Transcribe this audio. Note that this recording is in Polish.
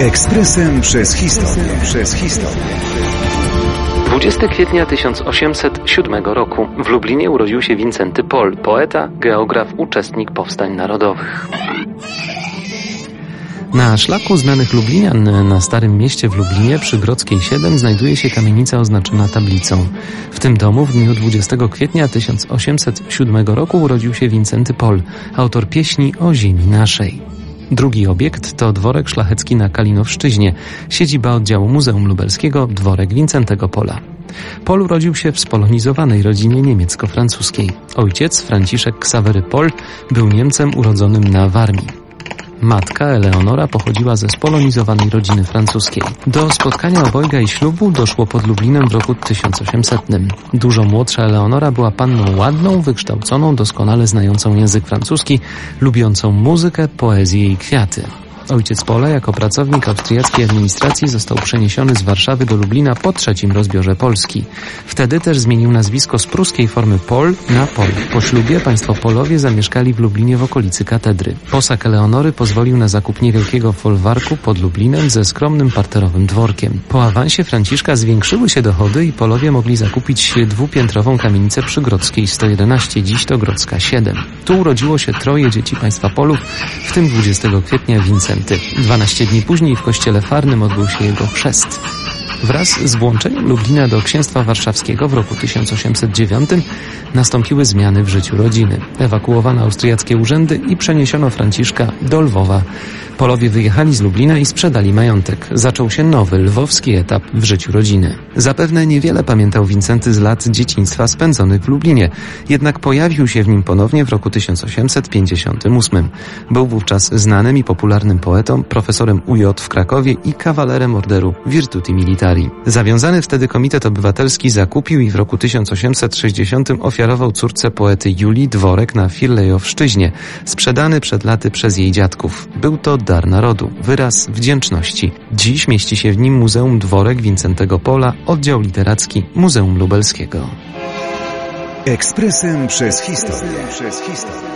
Ekspresem przez historię. Przez historię. 20 kwietnia 1807 roku w Lublinie urodził się Wincenty Pol, poeta, geograf, uczestnik powstań narodowych. Na szlaku znanych Lublinian na Starym Mieście w Lublinie przy Grodzkiej 7 znajduje się kamienica oznaczona tablicą. W tym domu w dniu 20 kwietnia 1807 roku urodził się Wincenty Pol, autor pieśni o ziemi naszej. Drugi obiekt to dworek szlachecki na Kalinowszczyźnie, siedziba oddziału Muzeum Lubelskiego, dworek Wincentego Pola. Pol urodził się w spolonizowanej rodzinie niemiecko-francuskiej. Ojciec, Franciszek Ksawery Pol, był Niemcem urodzonym na Warmii. Matka Eleonora pochodziła ze spolonizowanej rodziny francuskiej. Do spotkania obojga i ślubu doszło pod Lublinem w roku 1800. Dużo młodsza Eleonora była panną ładną, wykształconą, doskonale znającą język francuski, lubiącą muzykę, poezję i kwiaty. Ojciec Pola jako pracownik austriackiej administracji został przeniesiony z Warszawy do Lublina po trzecim rozbiorze Polski. Wtedy też zmienił nazwisko z pruskiej formy Pol na Pol. Po ślubie państwo Polowie zamieszkali w Lublinie w okolicy katedry. Posag Eleonory pozwolił na zakup niewielkiego folwarku pod Lublinem ze skromnym parterowym dworkiem. Po awansie Franciszka zwiększyły się dochody i Polowie mogli zakupić dwupiętrową kamienicę przy Grodzkiej 111, dziś to Grodzka 7. Tu urodziło się troje dzieci państwa Polów, w tym 20 kwietnia Wincenty. 12 dni później w kościele Farnym odbył się jego chrzest. Wraz z włączeniem Lublina do księstwa warszawskiego w roku 1809 nastąpiły zmiany w życiu rodziny. Ewakuowano austriackie urzędy i przeniesiono Franciszka do Lwowa. Polowie wyjechali z Lublina i sprzedali majątek. Zaczął się nowy, lwowski etap w życiu rodziny. Zapewne niewiele pamiętał Wincenty z lat dzieciństwa spędzonych w Lublinie, jednak pojawił się w nim ponownie w roku 1858. Był wówczas znanym i popularnym poetą, profesorem UJ w Krakowie i kawalerem orderu Virtuti Militari. Zawiązany wtedy Komitet Obywatelski zakupił i w roku 1860 ofiarował córce poety Julii dworek na Firlejowszczyźnie, sprzedany przed laty przez jej dziadków. Był to dar narodu, wyraz wdzięczności. Dziś mieści się w nim Muzeum Dworek Wincentego Pola, oddział literacki Muzeum Lubelskiego. Ekspresem przez historię. Przez historię.